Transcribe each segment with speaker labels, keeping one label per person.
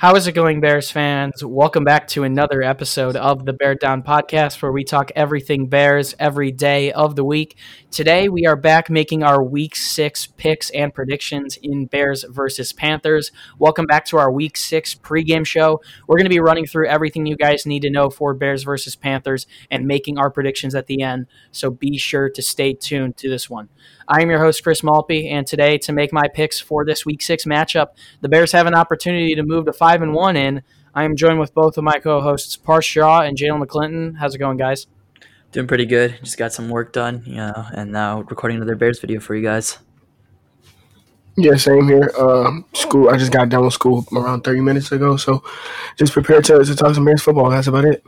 Speaker 1: How is it going, Bears fans? Welcome back to another episode of the Bear Down Podcast, where we talk everything Bears every day of the week. Today, we are back making our Week Six picks and predictions in Bears versus Panthers. Welcome back to our Week Six pregame show. We're going to be running through everything you guys need to know for Bears versus Panthers and making our predictions at the end. So be sure to stay tuned to this one. I am your host, Chris Malpe, and today to make my picks for this Week Six matchup, the Bears have an opportunity to move to five and one in. I am joined with both of my co-hosts, Parth Shaw and Jalen McClinton. How's it going, guys?
Speaker 2: Doing pretty good. Just got some work done, you know, and now recording another Bears video for you guys.
Speaker 3: Yeah, same here. Uh, school. I just got done with school around thirty minutes ago, so just prepared to, to talk some Bears football. That's about it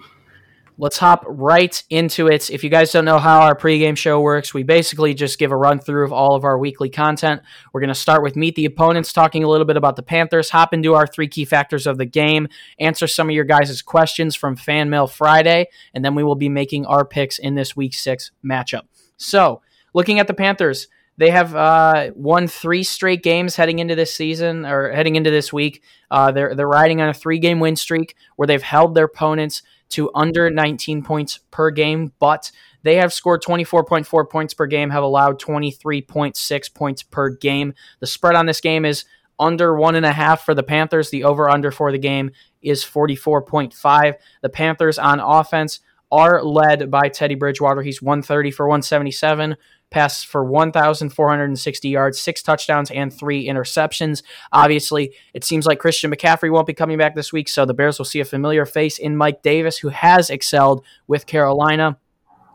Speaker 1: let's hop right into it. If you guys don't know how our pregame show works, we basically just give a run through of all of our weekly content. We're going to start with Meet the Opponents, talking a little bit about the Panthers, hop into our three key factors of the game, answer some of your guys' questions from Fan Mail Friday, and then we will be making our picks in this week six matchup. So, looking at the Panthers, they have uh, won three straight games heading into this season or heading into this week. Uh, they're they're riding on a three game win streak where they've held their opponents to under 19 points per game, but they have scored 24.4 points per game, have allowed 23.6 points per game. The spread on this game is under one and a half for the Panthers. The over under for the game is 44.5. The Panthers on offense are led by Teddy Bridgewater. He's 130 for 177, passes for 1,460 yards, six touchdowns, and three interceptions. Obviously, it seems like Christian McCaffrey won't be coming back this week, so the Bears will see a familiar face in Mike Davis, who has excelled with Carolina.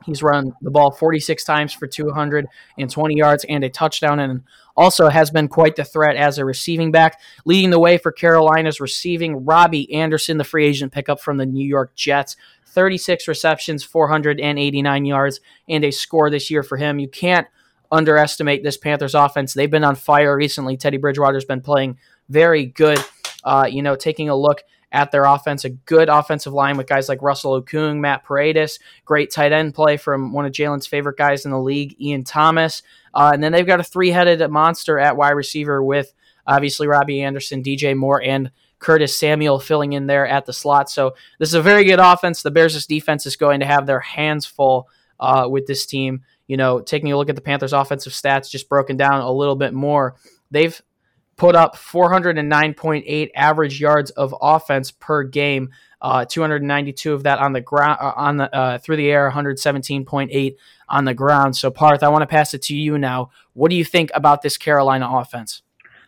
Speaker 1: He's run the ball 46 times for 220 yards and a touchdown, and also has been quite the threat as a receiving back. Leading the way for Carolina's receiving, Robbie Anderson, the free agent pickup from the New York Jets. 36 receptions, 489 yards, and a score this year for him. You can't underestimate this Panthers offense. They've been on fire recently. Teddy Bridgewater's been playing very good. Uh, you know, taking a look at their offense, a good offensive line with guys like Russell Okung, Matt Paradis, great tight end play from one of Jalen's favorite guys in the league, Ian Thomas. Uh, and then they've got a three headed monster at wide receiver with obviously Robbie Anderson, DJ Moore, and Curtis Samuel filling in there at the slot. So this is a very good offense. The Bears' defense is going to have their hands full uh, with this team. You know, taking a look at the Panthers' offensive stats, just broken down a little bit more, they've put up 409.8 average yards of offense per game. Uh, 292 of that on the ground, uh, on the uh, through the air, 117.8 on the ground. So, Parth, I want to pass it to you now. What do you think about this Carolina offense?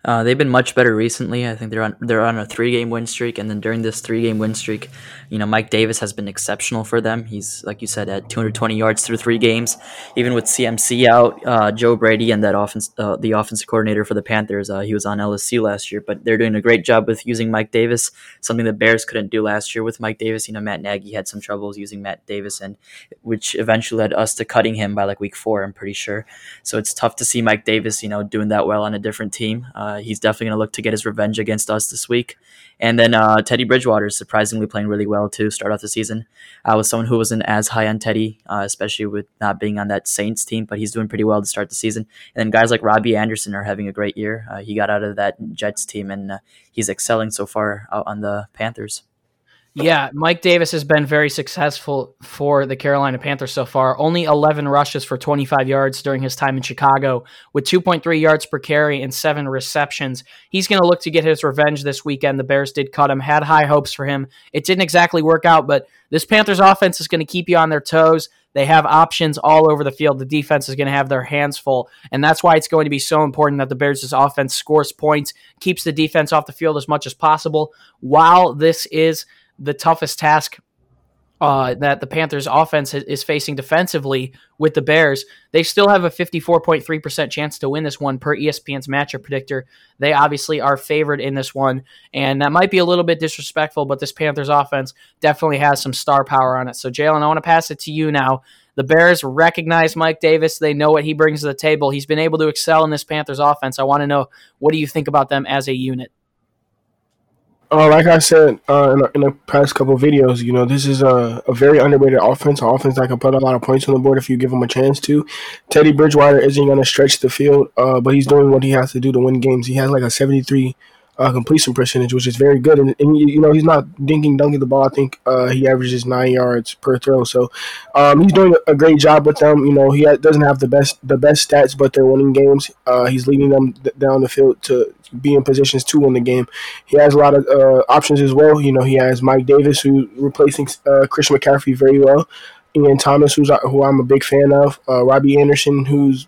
Speaker 2: Uh, they've been much better recently. I think they're on they're on a three game win streak, and then during this three game win streak, you know Mike Davis has been exceptional for them. He's like you said at 220 yards through three games. Even with CMC out, uh, Joe Brady and that offense uh, the offensive coordinator for the Panthers, uh, he was on LSU last year, but they're doing a great job with using Mike Davis. Something the Bears couldn't do last year with Mike Davis. You know Matt Nagy had some troubles using Matt Davis, and which eventually led us to cutting him by like week four. I'm pretty sure. So it's tough to see Mike Davis, you know, doing that well on a different team. Uh, he's definitely going to look to get his revenge against us this week. And then uh, Teddy Bridgewater is surprisingly playing really well to start off the season. I was someone who wasn't as high on Teddy, uh, especially with not being on that Saints team, but he's doing pretty well to start the season. And then guys like Robbie Anderson are having a great year. Uh, he got out of that Jets team and uh, he's excelling so far out on the Panthers.
Speaker 1: Yeah, Mike Davis has been very successful for the Carolina Panthers so far. Only 11 rushes for 25 yards during his time in Chicago, with 2.3 yards per carry and seven receptions. He's going to look to get his revenge this weekend. The Bears did cut him, had high hopes for him. It didn't exactly work out, but this Panthers offense is going to keep you on their toes. They have options all over the field. The defense is going to have their hands full. And that's why it's going to be so important that the Bears' offense scores points, keeps the defense off the field as much as possible. While this is the toughest task uh, that the Panthers offense is facing defensively with the Bears, they still have a 54.3% chance to win this one per ESPN's matchup predictor. They obviously are favored in this one, and that might be a little bit disrespectful, but this Panthers offense definitely has some star power on it. So, Jalen, I want to pass it to you now. The Bears recognize Mike Davis. They know what he brings to the table. He's been able to excel in this Panthers offense. I want to know what do you think about them as a unit?
Speaker 3: Uh, like I said uh, in, in the past couple videos, you know, this is a, a very underrated offense, an offense that can put a lot of points on the board if you give him a chance to. Teddy Bridgewater isn't going to stretch the field, uh, but he's doing what he has to do to win games. He has like a 73 uh, completion percentage, which is very good. And, and you know, he's not dinking dunking the ball. I think uh, he averages nine yards per throw. So um, he's doing a great job with them. You know, he doesn't have the best the best stats, but they're winning games. Uh, he's leading them down the field to be in positions to win the game. He has a lot of uh, options as well. You know, he has Mike Davis, who's replacing uh, Christian McCaffrey very well. Ian Thomas, who's who I'm a big fan of, uh, Robbie Anderson, who's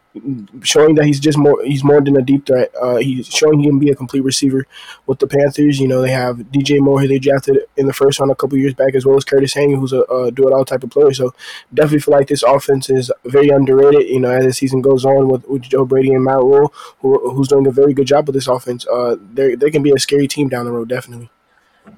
Speaker 3: showing that he's just more he's more than a deep threat. Uh, he's showing he can be a complete receiver with the Panthers. You know they have DJ Moore, who they drafted in the first round a couple years back, as well as Curtis Samuel, who's a, a do it all type of player. So definitely feel like this offense is very underrated. You know as the season goes on with, with Joe Brady and Matt Rhule, who, who's doing a very good job with this offense. Uh, they they can be a scary team down the road, definitely.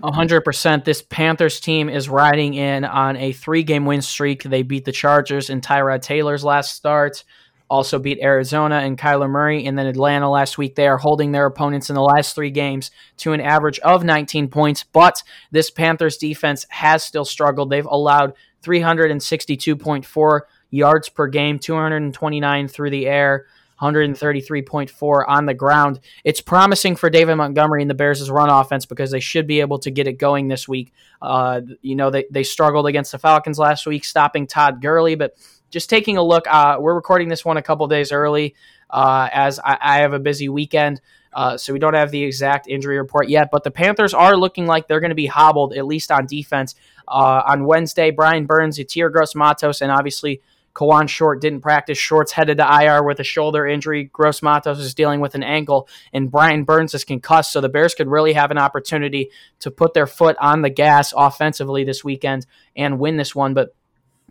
Speaker 1: 100%. This Panthers team is riding in on a three game win streak. They beat the Chargers in Tyrod Taylor's last start, also beat Arizona and Kyler Murray, and then Atlanta last week. They are holding their opponents in the last three games to an average of 19 points, but this Panthers defense has still struggled. They've allowed 362.4 yards per game, 229 through the air. 133.4 on the ground. It's promising for David Montgomery and the Bears' run offense because they should be able to get it going this week. Uh, you know, they, they struggled against the Falcons last week, stopping Todd Gurley, but just taking a look, uh, we're recording this one a couple days early uh, as I, I, have a busy weekend. Uh, so we don't have the exact injury report yet, but the Panthers are looking like they're going to be hobbled, at least on defense. Uh, on Wednesday, Brian Burns, Yetur Gross Matos, and obviously Kawann Short didn't practice. Short's headed to IR with a shoulder injury. Gross Matos is dealing with an ankle, and Brian Burns is concussed. So the Bears could really have an opportunity to put their foot on the gas offensively this weekend and win this one. But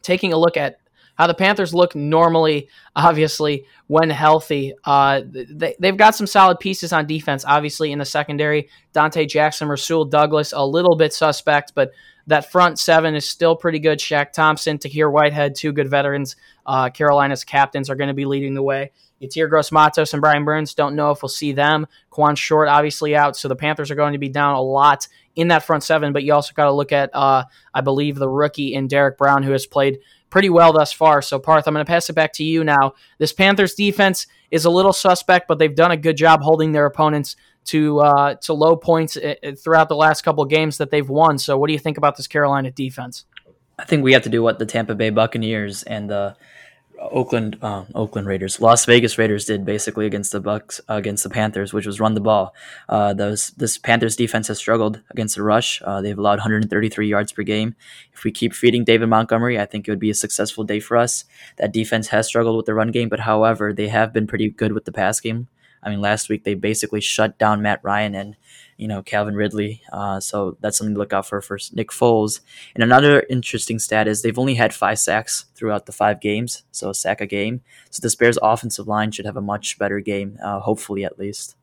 Speaker 1: taking a look at how the Panthers look normally, obviously, when healthy. Uh, they, they've got some solid pieces on defense, obviously, in the secondary. Donte Jackson, Rasul Douglas, a little bit suspect, but that front seven is still pretty good. Shaq Thompson, Tahir Whitehead, two good veterans. Uh, Carolina's captains are going to be leading the way. Yetur Gross Matos and Brian Burns don't know if we'll see them. Kawann Short obviously out, so the Panthers are going to be down a lot in that front seven. But you also got to look at, uh, I believe, the rookie in Derrick Brown, who has played pretty well thus far. So, Parth, I'm going to pass it back to you now. This Panthers defense is a little suspect, but they've done a good job holding their opponents to uh, to low points uh, uh, throughout the last couple games that they've won. So, what do you think about this Carolina defense?
Speaker 2: I think we have to do what the Tampa Bay Buccaneers and the Oakland uh, Oakland Raiders, Las Vegas Raiders did basically against the Bucks uh, against the Panthers, which was run the ball. Uh, those this Panthers defense has struggled against the rush. Uh, they've allowed 133 yards per game. If we keep feeding David Montgomery, I think it would be a successful day for us. That defense has struggled with the run game, but however, they have been pretty good with the pass game. I mean, last week they basically shut down Matt Ryan and you know Calvin Ridley. Uh, so that's something to look out for for Nick Foles. And another interesting stat is they've only had five sacks throughout the five games, so a sack a game. So this Bears offensive line should have a much better game, uh, hopefully at least.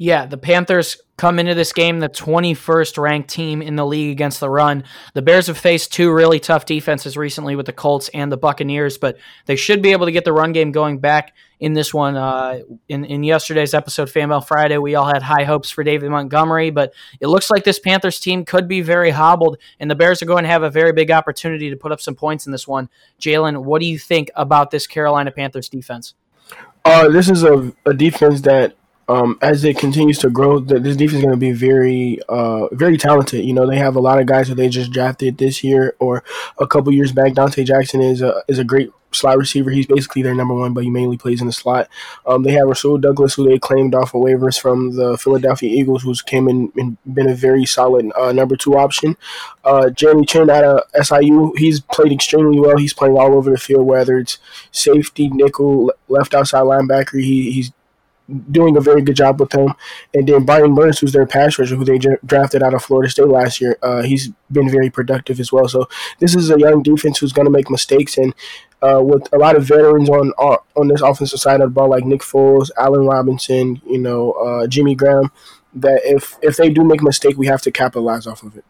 Speaker 1: Yeah, the Panthers come into this game the 21st ranked team in the league against the run. The Bears have faced two really tough defenses recently with the Colts and the Buccaneers, but they should be able to get the run game going back in this one. Uh, in, in yesterday's episode, Fan Mail Friday, we all had high hopes for David Montgomery, but it looks like this Panthers team could be very hobbled, and the Bears are going to have a very big opportunity to put up some points in this one. Jalen, what do you think about this Carolina Panthers defense?
Speaker 3: Uh, this is a, a defense that um, as it continues to grow, this defense is going to be very, uh, very talented. You know, they have a lot of guys that they just drafted this year or a couple years back. Donte Jackson is a is a great slot receiver. He's basically their number one, but he mainly plays in the slot. Um, they have Rasul Douglas, who they claimed off of waivers from the Philadelphia Eagles, who's came in and been a very solid uh, number two option. Uh, Jeremy Chinn out of SIU, he's played extremely well. He's playing all over the field, whether it's safety, nickel, left outside linebacker. He, he's doing a very good job with him. And then Brian Burns, who's their pass rusher, who they drafted out of Florida State last year, uh, he's been very productive as well. So this is a young defense who's going to make mistakes, and uh, with a lot of veterans on uh, on this offensive side of the ball, like Nick Foles, Allen Robinson, you know, uh, Jimmy Graham, that if if they do make a mistake, we have to capitalize off of it.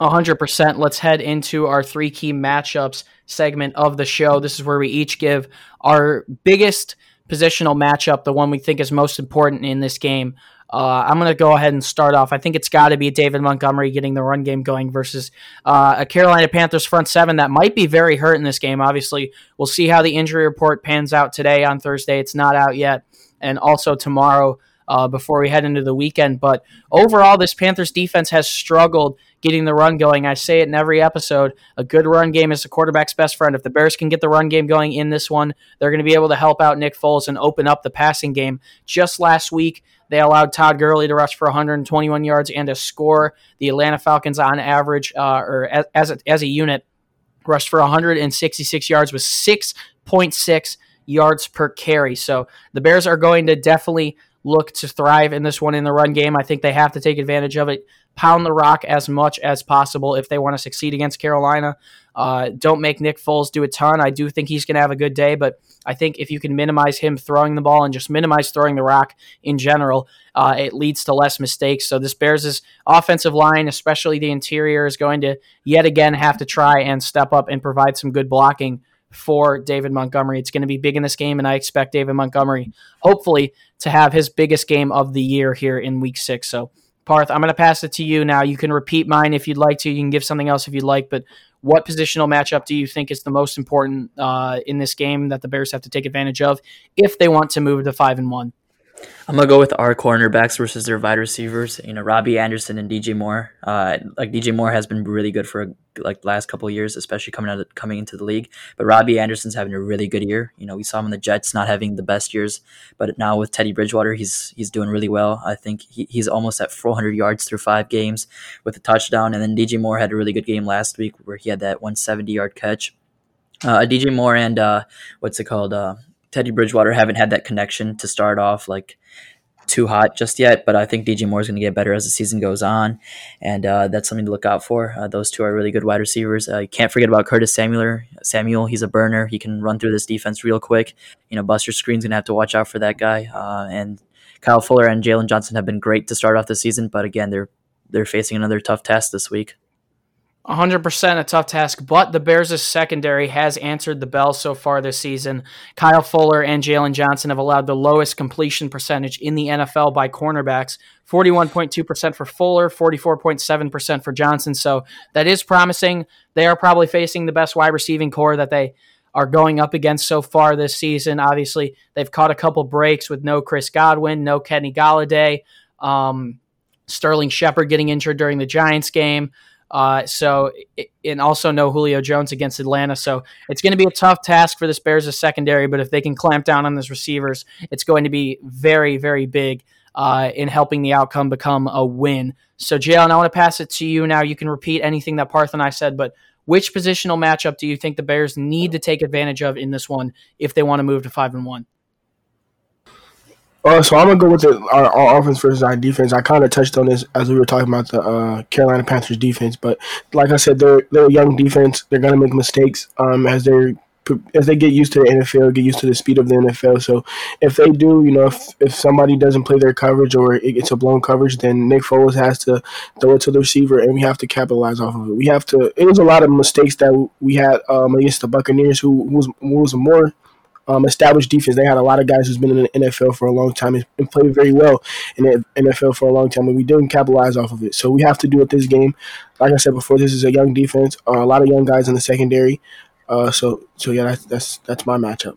Speaker 1: 100%. Let's head into our three key matchups segment of the show. This is where we each give our biggest positional matchup, the one we think is most important in this game. Uh, I'm going to go ahead and start off. I think it's got to be David Montgomery getting the run game going versus uh, a Carolina Panthers front seven that might be very hurt in this game. Obviously, we'll see how the injury report pans out today on Thursday. It's not out yet. And also tomorrow, uh, before we head into the weekend. But overall, this Panthers defense has struggled getting the run going. I say it in every episode. A good run game is the quarterback's best friend. If the Bears can get the run game going in this one, they're going to be able to help out Nick Foles and open up the passing game. Just last week, they allowed Todd Gurley to rush for 121 yards and a score. The Atlanta Falcons, on average, uh, or as, as a, as a unit, rushed for 166 yards with 6.6 yards per carry. So the Bears are going to definitely look to thrive in this one in the run game. I think they have to take advantage of it, pound the rock as much as possible if they want to succeed against Carolina. Uh, don't make Nick Foles do a ton. I do think he's going to have a good day, but I think if you can minimize him throwing the ball and just minimize throwing the rock in general, uh, it leads to less mistakes. So this Bears' offensive line, especially the interior, is going to yet again have to try and step up and provide some good blocking for David Montgomery. It's going to be big in this game, and I expect David Montgomery, hopefully, to have his biggest game of the year here in week six. So, Parth, I'm going to pass it to you now. You can repeat mine if you'd like to. You can give something else if you'd like, but what positional matchup do you think is the most important uh, in this game that the Bears have to take advantage of if they want to move to five and one?
Speaker 2: I'm gonna go with our cornerbacks versus their wide receivers. You know, Robbie Anderson and DJ Moore. Uh, like DJ Moore has been really good for like the last couple years, especially coming out of, coming into the league. But Robbie Anderson's having a really good year. You know, we saw him in the Jets not having the best years, but now with Teddy Bridgewater, he's he's doing really well. I think he, he's almost at 400 yards through five games with a touchdown. And then DJ Moore had a really good game last week where he had that 170 yard catch. Uh, DJ Moore and uh, what's it called? Teddy Bridgewater haven't had that connection to start off like too hot just yet, but I think DJ Moore is going to get better as the season goes on, and uh, that's something to look out for. Uh, those two are really good wide receivers. Uh, you can't forget about Curtis Samuel. Samuel, he's a burner. He can run through this defense real quick. You know, Buster Skrine's going to have to watch out for that guy. Uh, and Kyle Fuller and Jaylon Johnson have been great to start off the season, but again, they're they're facing another tough test this week.
Speaker 1: 100% a tough task, but the Bears' secondary has answered the bell so far this season. Kyle Fuller and Jaylon Johnson have allowed the lowest completion percentage in the NFL by cornerbacks 41.2% for Fuller, 44.7% for Johnson. So that is promising. They are probably facing the best wide receiving corps that they are going up against so far this season. Obviously, they've caught a couple breaks with no Chris Godwin, no Kenny Golladay, um, Sterling Shepard getting injured during the Giants game. Uh, so, and also no Julio Jones against Atlanta. So it's going to be a tough task for this Bears' secondary, but if they can clamp down on those receivers, it's going to be very, very big uh, in helping the outcome become a win. So, Jalen, I want to pass it to you now. You can repeat anything that Parth and I said, but which positional matchup do you think the Bears need to take advantage of in this one if they want to move to five and one?
Speaker 3: Uh, so I'm gonna go with the, our, our offense versus our defense. I kind of touched on this as we were talking about the uh, Carolina Panthers defense, but like I said, they're they're a young defense. They're gonna make mistakes um, as they're as they get used to the NFL, get used to the speed of the NFL. So if they do, you know, if, if somebody doesn't play their coverage or it gets a blown coverage, then Nick Foles has to throw it to the receiver, and we have to capitalize off of it. We have to. It was a lot of mistakes that we had um, against the Buccaneers, who, who was, who was more um, established defense. They had a lot of guys who's been in the NFL for a long time and played very well in the NFL for a long time, and we didn't capitalize off of it. So we have to do it this game. Like I said before, this is a young defense, uh, a lot of young guys in the secondary. Uh, so so yeah, that's that's that's my matchup.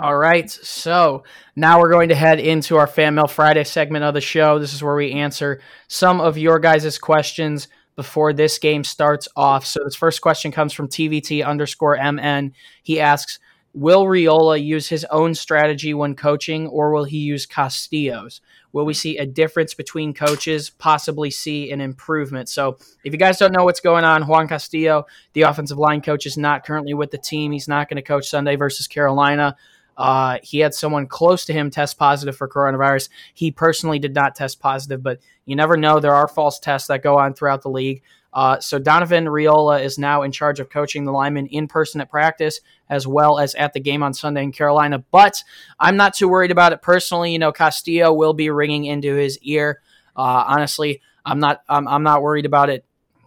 Speaker 1: All right, so now we're going to head into our Fan Mail Friday segment of the show. This is where we answer some of your guys' questions before this game starts off. So this first question comes from TVT underscore MN. He asks, Will Raiola use his own strategy when coaching, or will he use Castillo's? Will we see a difference between coaches? Possibly see an improvement. So, if you guys don't know what's going on, Juan Castillo, the offensive line coach, is not currently with the team. He's not going to coach Sunday versus Carolina. Uh, he had someone close to him test positive for coronavirus. He personally did not test positive, but you never know. There are false tests that go on throughout the league. Uh, so Donovan Raiola is now in charge of coaching the linemen in person at practice as well as at the game on Sunday in Carolina. But I'm not too worried about it personally. You know, Castillo will be ringing into his ear. Uh, honestly, I'm not. I'm, I'm not worried about it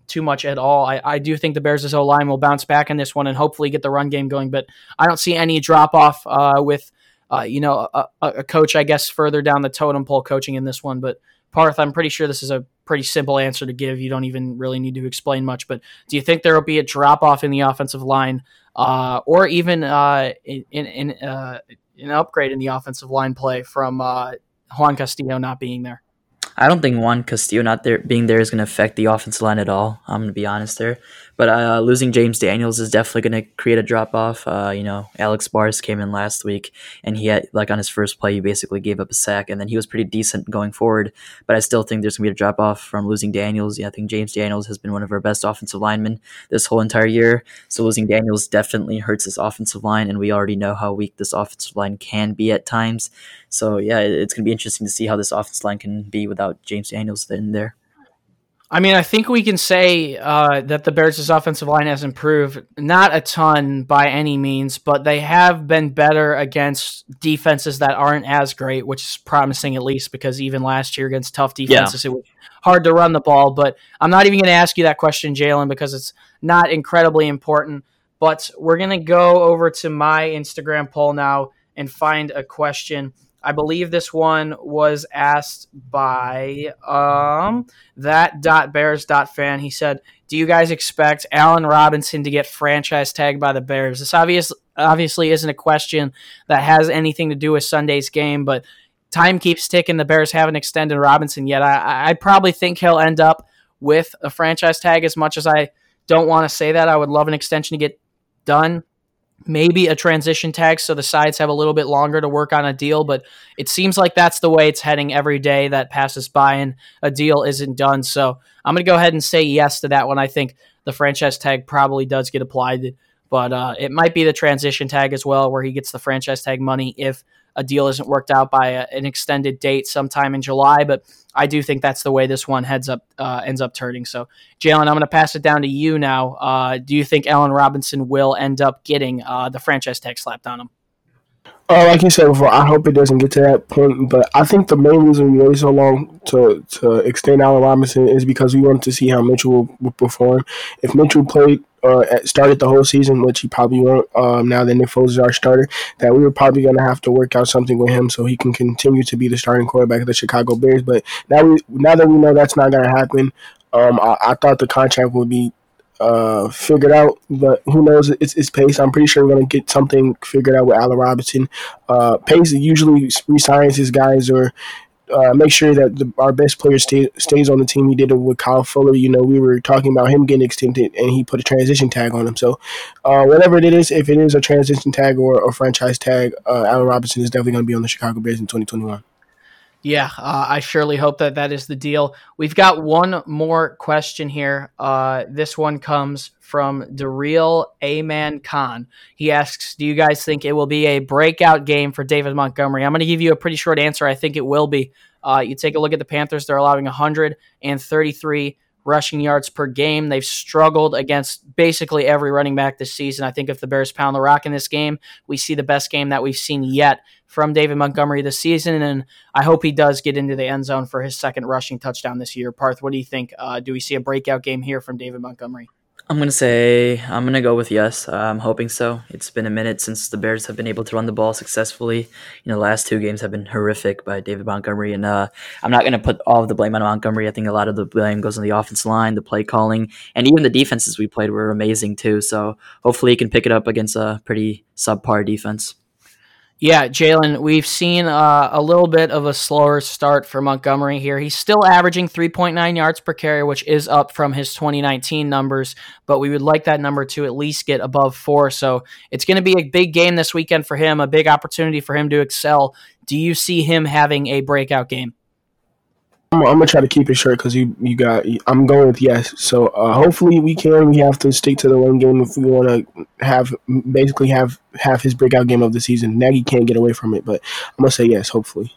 Speaker 1: too much at all. I, I do think the Bears' O line will bounce back in this one and hopefully get the run game going. But I don't see any drop off uh, with, uh, you know, a, a, coach I guess further down the totem pole coaching in this one. But Parth, I'm pretty sure this is a pretty simple answer to give. You don't even really need to explain much. But do you think there will be a drop off in the offensive line, uh, or even uh, in in, uh, an upgrade in the offensive line play from uh, Juan Castillo not being there?
Speaker 2: I don't think Juan Castillo not there being there is going to affect the offensive line at all. I'm going to be honest there. But uh, losing James Daniels is definitely going to create a drop off. Uh, you know, Alex Bars came in last week, and he had like on his first play, he basically gave up a sack, and then he was pretty decent going forward. But I still think there's going to be a drop off from losing Daniels. Yeah, I think James Daniels has been one of our best offensive linemen this whole entire year. So losing Daniels definitely hurts this offensive line, and we already know how weak this offensive line can be at times. So yeah, it's going to be interesting to see how this offensive line can be without James Daniels in there.
Speaker 1: I mean, I think we can say uh, that the Bears' offensive line has improved, not a ton by any means, but they have been better against defenses that aren't as great, which is promising at least because even last year against tough defenses, yeah. it was hard to run the ball. But I'm not even going to ask you that question, Jalen, because it's not incredibly important. But we're going to go over to my Instagram poll now and find a question I believe this one was asked by um, that dot bears dot fan. He said, "Do you guys expect Allen Robinson to get franchise tagged by the Bears?" This obvious obviously isn't a question that has anything to do with Sunday's game, but time keeps ticking. The Bears haven't extended Robinson yet. I, I probably think he'll end up with a franchise tag. As much as I don't want to say that, I would love an extension to get done maybe a transition tag so the sides have a little bit longer to work on a deal but it seems like that's the way it's heading every day that passes by and a deal isn't done. So i'm going to go ahead and say yes to that one. I think the franchise tag probably does get applied but uh, it might be the transition tag as well where he gets the franchise tag money if a deal isn't worked out by a, an extended date sometime in July. But I do think that's the way this one heads up uh, ends up turning. So, Jalen, I'm going to pass it down to you now. Uh, do you think Allen Robinson will end up getting uh, the franchise tag slapped on him?
Speaker 3: Uh, like you said before, I hope it doesn't get to that point. But I think the main reason we waited so long to to extend Allen Robinson is because we wanted to see how Mitchell would, will perform. If Mitchell played uh, started the whole season, which he probably won't. Um, now that Nick Foles is our starter, that we were probably going to have to work out something with him so he can continue to be the starting quarterback of the Chicago Bears. But now we now that we know that's not going to happen, um, I, I, thought the contract would be uh, figured out, but who knows? It's, it's Pace. I'm pretty sure we're going to get something figured out with Allen Robinson. Uh, Pace usually resigns his guys or uh, make sure that the, our best player stay, stays on the team. He did it with Kyle Fuller. You know, we were talking about him getting extended, and he put a transition tag on him. So, uh, whatever it is, if it is a transition tag or a franchise tag, uh, Allen Robinson is definitely going to be on the Chicago Bears in 2021.
Speaker 1: Yeah, uh, I surely hope that that is the deal. We've got one more question here. Uh, this one comes from real Aman Khan. He asks, "Do you guys think it will be a breakout game for David Montgomery?" I'm going to give you a pretty short answer. I think it will be. Uh, you take a look at the Panthers; they're allowing 133 rushing yards per game. They've struggled against basically every running back this season. I think if the Bears pound the rock in this game, we see the best game that we've seen yet from David Montgomery this season. And I hope he does get into the end zone for his second rushing touchdown this year. Parth, what do you think? Uh, do we see a breakout game here from David Montgomery?
Speaker 2: I'm gonna say I'm gonna go with yes. I'm hoping so. It's been a minute since the Bears have been able to run the ball successfully. You know, the last two games have been horrific by David Montgomery, and uh, I'm not gonna put all of the blame on Montgomery. I think a lot of the blame goes on the offense line, the play calling, and even the defenses we played were amazing too. So hopefully he can pick it up against a pretty subpar defense.
Speaker 1: Yeah, Jalen, we've seen uh, a little bit of a slower start for Montgomery here. He's still averaging 3.9 yards per carry, which is up from his 2019 numbers, but we would like that number to at least get above four. So it's going to be a big game this weekend for him, a big opportunity for him to excel. Do you see him having a breakout game?
Speaker 3: I'm, I'm, gonna try to keep it short because you you got. I'm going with yes. So uh, hopefully we can. We have to stick to the one game if we want to have basically have have his breakout game of the season. Nagy can't get away from it, but I'm gonna say yes. Hopefully.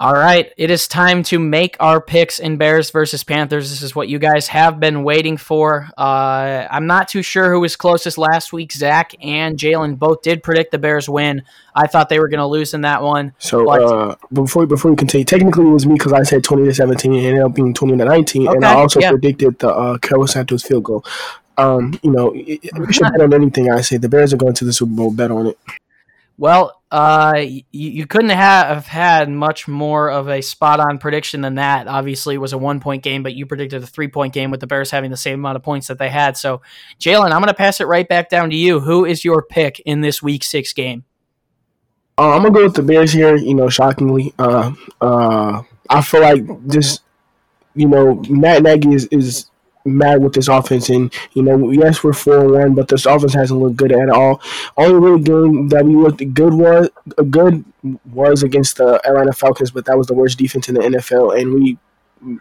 Speaker 1: All right, it is time to make our picks in Bears versus Panthers. This is what you guys have been waiting for. Uh, I'm not too sure who was closest last week. Zach and Jalen both did predict the Bears win. I thought they were going to lose in that one.
Speaker 3: So but, uh, before before we continue, technically it was me because I said 20 to 17 and it ended up being 20 to 19, okay, and I also yeah. predicted the uh, Santos field goal. Um, you know, you should bet on anything I say. The Bears are going to the Super Bowl. Bet on it.
Speaker 1: Well, uh, you, you couldn't have had much more of a spot on prediction than that. Obviously, it was a one point game, but you predicted a three point game with the Bears having the same amount of points that they had. So, Jalen, I'm going to pass it right back down to you. Who is your pick in this week six game?
Speaker 3: Uh, I'm gonna go with the Bears here. You know, shockingly, uh, uh, I feel like just you know Matt Nagy is, is mad with this offense, and you know, yes, we're four one, but this offense hasn't looked good at all. Only really game that we looked good was good was against the Atlanta Falcons, but that was the worst defense in the NFL, and we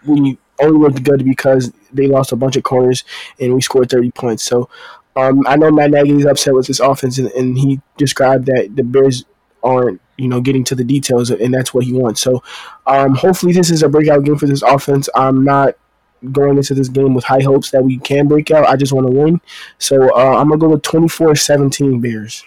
Speaker 3: we only looked good because they lost a bunch of corners and we scored thirty points. So. Um, I know Matt Nagy is upset with this offense, and, and he described that the Bears aren't you know getting to the details, and that's what he wants. So, um, hopefully, this is a breakout game for this offense. I'm not going into this game with high hopes that we can break out. I just want to win. So uh, I'm gonna go with 24-17 Bears.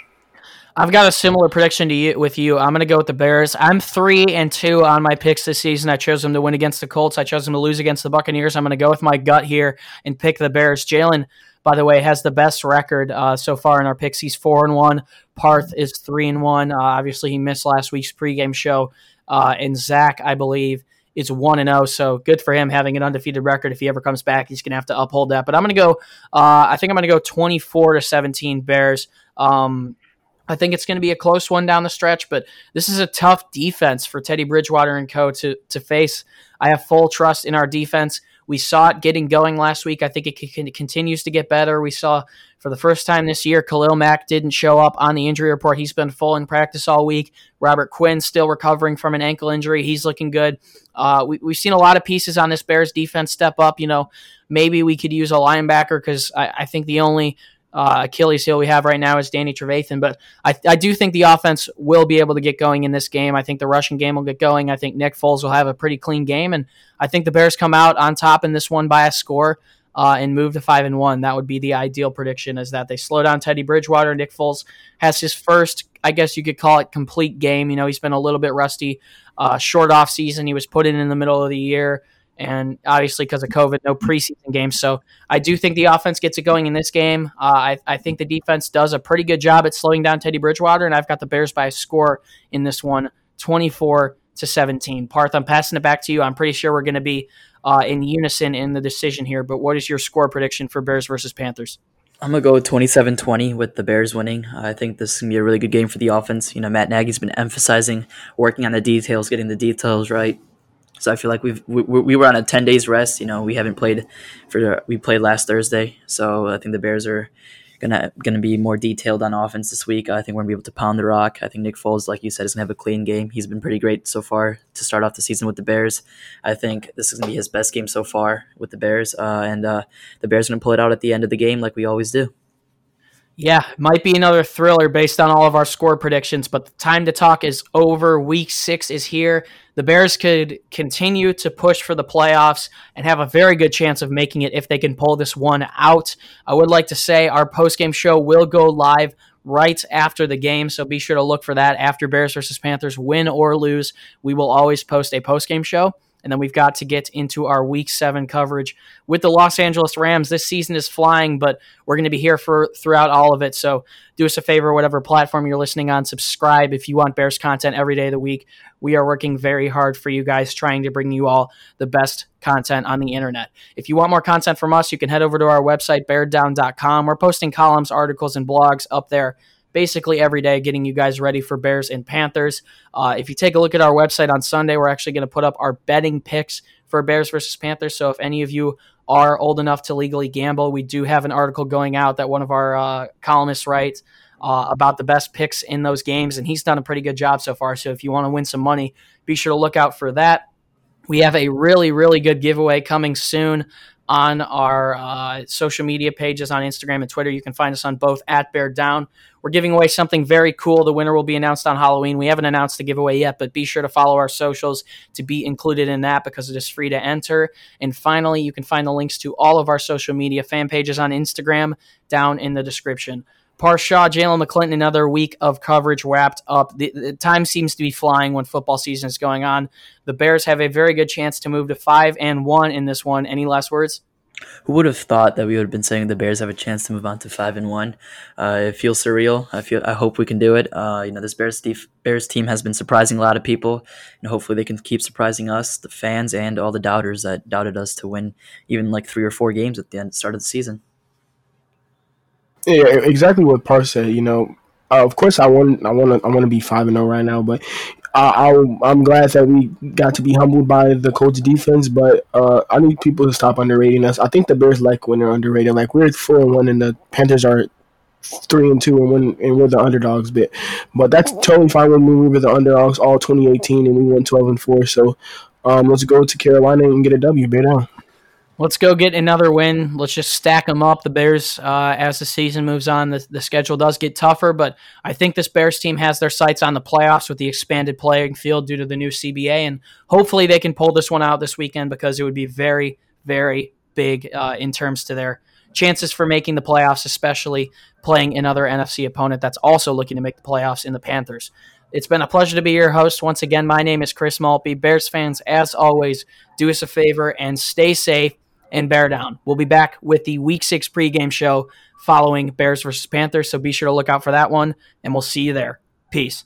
Speaker 1: I've got a similar prediction to you with you. I'm going to go with the Bears. I'm three and two on my picks this season. I chose them to win against the Colts. I chose them to lose against the Buccaneers. I'm going to go with my gut here and pick the Bears. Jalen, by the way, has the best record uh, so far in our picks. He's four and one. Parth is three and one. Uh, obviously, he missed last week's pregame show. Uh, and Zach, I believe, is one and zero. Oh, so good for him having an undefeated record. If he ever comes back, he's gonna have to uphold that. But I'm gonna go. Uh, I think I'm gonna go 24 to 17 Bears. Um, I think it's going to be a close one down the stretch, but this is a tough defense for Teddy Bridgewater and co to to face. I have full trust in our defense. We saw it getting going last week. I think it continues to get better. We saw for the first time this year, Khalil Mack didn't show up on the injury report. He's been full in practice all week. Robert Quinn still recovering from an ankle injury. He's looking good. Uh, we, have seen a lot of pieces on this Bears defense step up. You know, maybe we could use a linebacker because I, I think the only uh, Achilles heel we have right now is Danny Trevathan. But I, I do think the offense will be able to get going in this game. I think the rushing game will get going. I think Nick Foles will have a pretty clean game, and I think the Bears come out on top in this one by a score. Uh, and move to five and one. That would be the ideal prediction. Is that they slow down Teddy Bridgewater. Nick Foles has his first, I guess you could call it, complete game. You know, he's been a little bit rusty. Uh, short off season. He was put in in the middle of the year and obviously because of COVID, no preseason games. So I do think the offense gets it going in this game. Uh, I, I, think the defense does a pretty good job at slowing down Teddy Bridgewater, and I've got the Bears by a score in this one, 24 to 17. Parth, I'm passing it back to you. I'm pretty sure we're going to be uh, in unison in the decision here, but what is your score prediction for Bears versus Panthers?
Speaker 2: I'm going to go 27 20 with the Bears winning. I think this is going to be a really good game for the offense. You know, Matt Nagy's been emphasizing working on the details, getting the details right so I feel like we've we, we were on a ten days rest. You know, we haven't played for we played last Thursday, so I think the Bears are gonna gonna be more detailed on offense this week. I think we're gonna be able to pound the rock. I think Nick Foles, like you said, is gonna have a clean game. He's been pretty great so far to start off the season with the Bears. I think this is gonna be his best game so far with the Bears, uh, and uh, the Bears are gonna pull it out at the end of the game like we always do.
Speaker 1: Yeah, might be another thriller based on all of our score predictions, but the time to talk is over. Week six is here. The Bears could continue to push for the playoffs and have a very good chance of making it if they can pull this one out. I would like to say our post-game show will go live right after the game, so be sure to look for that after Bears versus Panthers, win or lose. We will always post a post-game show. And then we've got to get into our week seven coverage with the Los Angeles Rams. This season is flying, but we're going to be here for throughout all of it. So do us a favor, whatever platform you're listening on, subscribe if you want Bears content every day of the week. We are working very hard for you guys, trying to bring you all the best content on the internet. If you want more content from us, you can head over to our website, beardown.com. We're posting columns, articles, and blogs up there basically every day, getting you guys ready for Bears and Panthers. Uh, if you take a look at our website on Sunday, we're actually going to put up our betting picks for Bears versus Panthers. So if any of you are old enough to legally gamble, we do have an article going out that one of our uh, columnists writes. Uh, about the best picks in those games, and he's done a pretty good job so far. So if you want to win some money, be sure to look out for that. We have a really, really good giveaway coming soon on our uh, social media pages on Instagram and Twitter. You can find us on both at Bear Down. We're giving away something very cool. The winner will be announced on Halloween. We haven't announced the giveaway yet, but be sure to follow our socials to be included in that because it is free to enter. And finally, you can find the links to all of our social media fan pages on Instagram down in the description. Parth Shaw, Jalen McClinton, another week of coverage wrapped up. The, the, time seems to be flying when football season is going on. The Bears have a very good chance to move to five and one in this one. Any last words?
Speaker 2: Who would have thought that we would have been saying the Bears have a chance to move on to five and one? Uh, it feels surreal. I feel. I hope we can do it. Uh, you know, this Bears def- Bears team has been surprising a lot of people, and hopefully they can keep surprising us, the fans, and all the doubters that doubted us to win even like three or four games at the end start of the season.
Speaker 3: Yeah, exactly what Par said. You know, uh, of course, I want I want to I want to be five and zero oh right now, but I, am glad that we got to be humbled by the Colts defense, but uh, I need people to stop underrating us. I think the Bears like when they're underrated. Like we're four and one, and the Panthers are three and two, and and we're the underdogs. Bit, but that's totally fine when we were the underdogs all 2018, and we won 12 and four. So um, let's go to Carolina and get a W. Bear down.
Speaker 1: Let's go get another win. Let's just stack them up. The Bears, uh, as the season moves on, the, the schedule does get tougher, but I think this Bears team has their sights on the playoffs with the expanded playing field due to the new CBA, and hopefully they can pull this one out this weekend because it would be very, very big uh, in terms to their chances for making the playoffs, especially playing another NFC opponent that's also looking to make the playoffs in the Panthers. It's been a pleasure to be your host. Once again, my name is Chris Maltby. Bears fans, as always, do us a favor and stay safe and bear down. We'll be back with the week six pregame show following Bears versus Panthers. So be sure to look out for that one, and we'll see you there. Peace.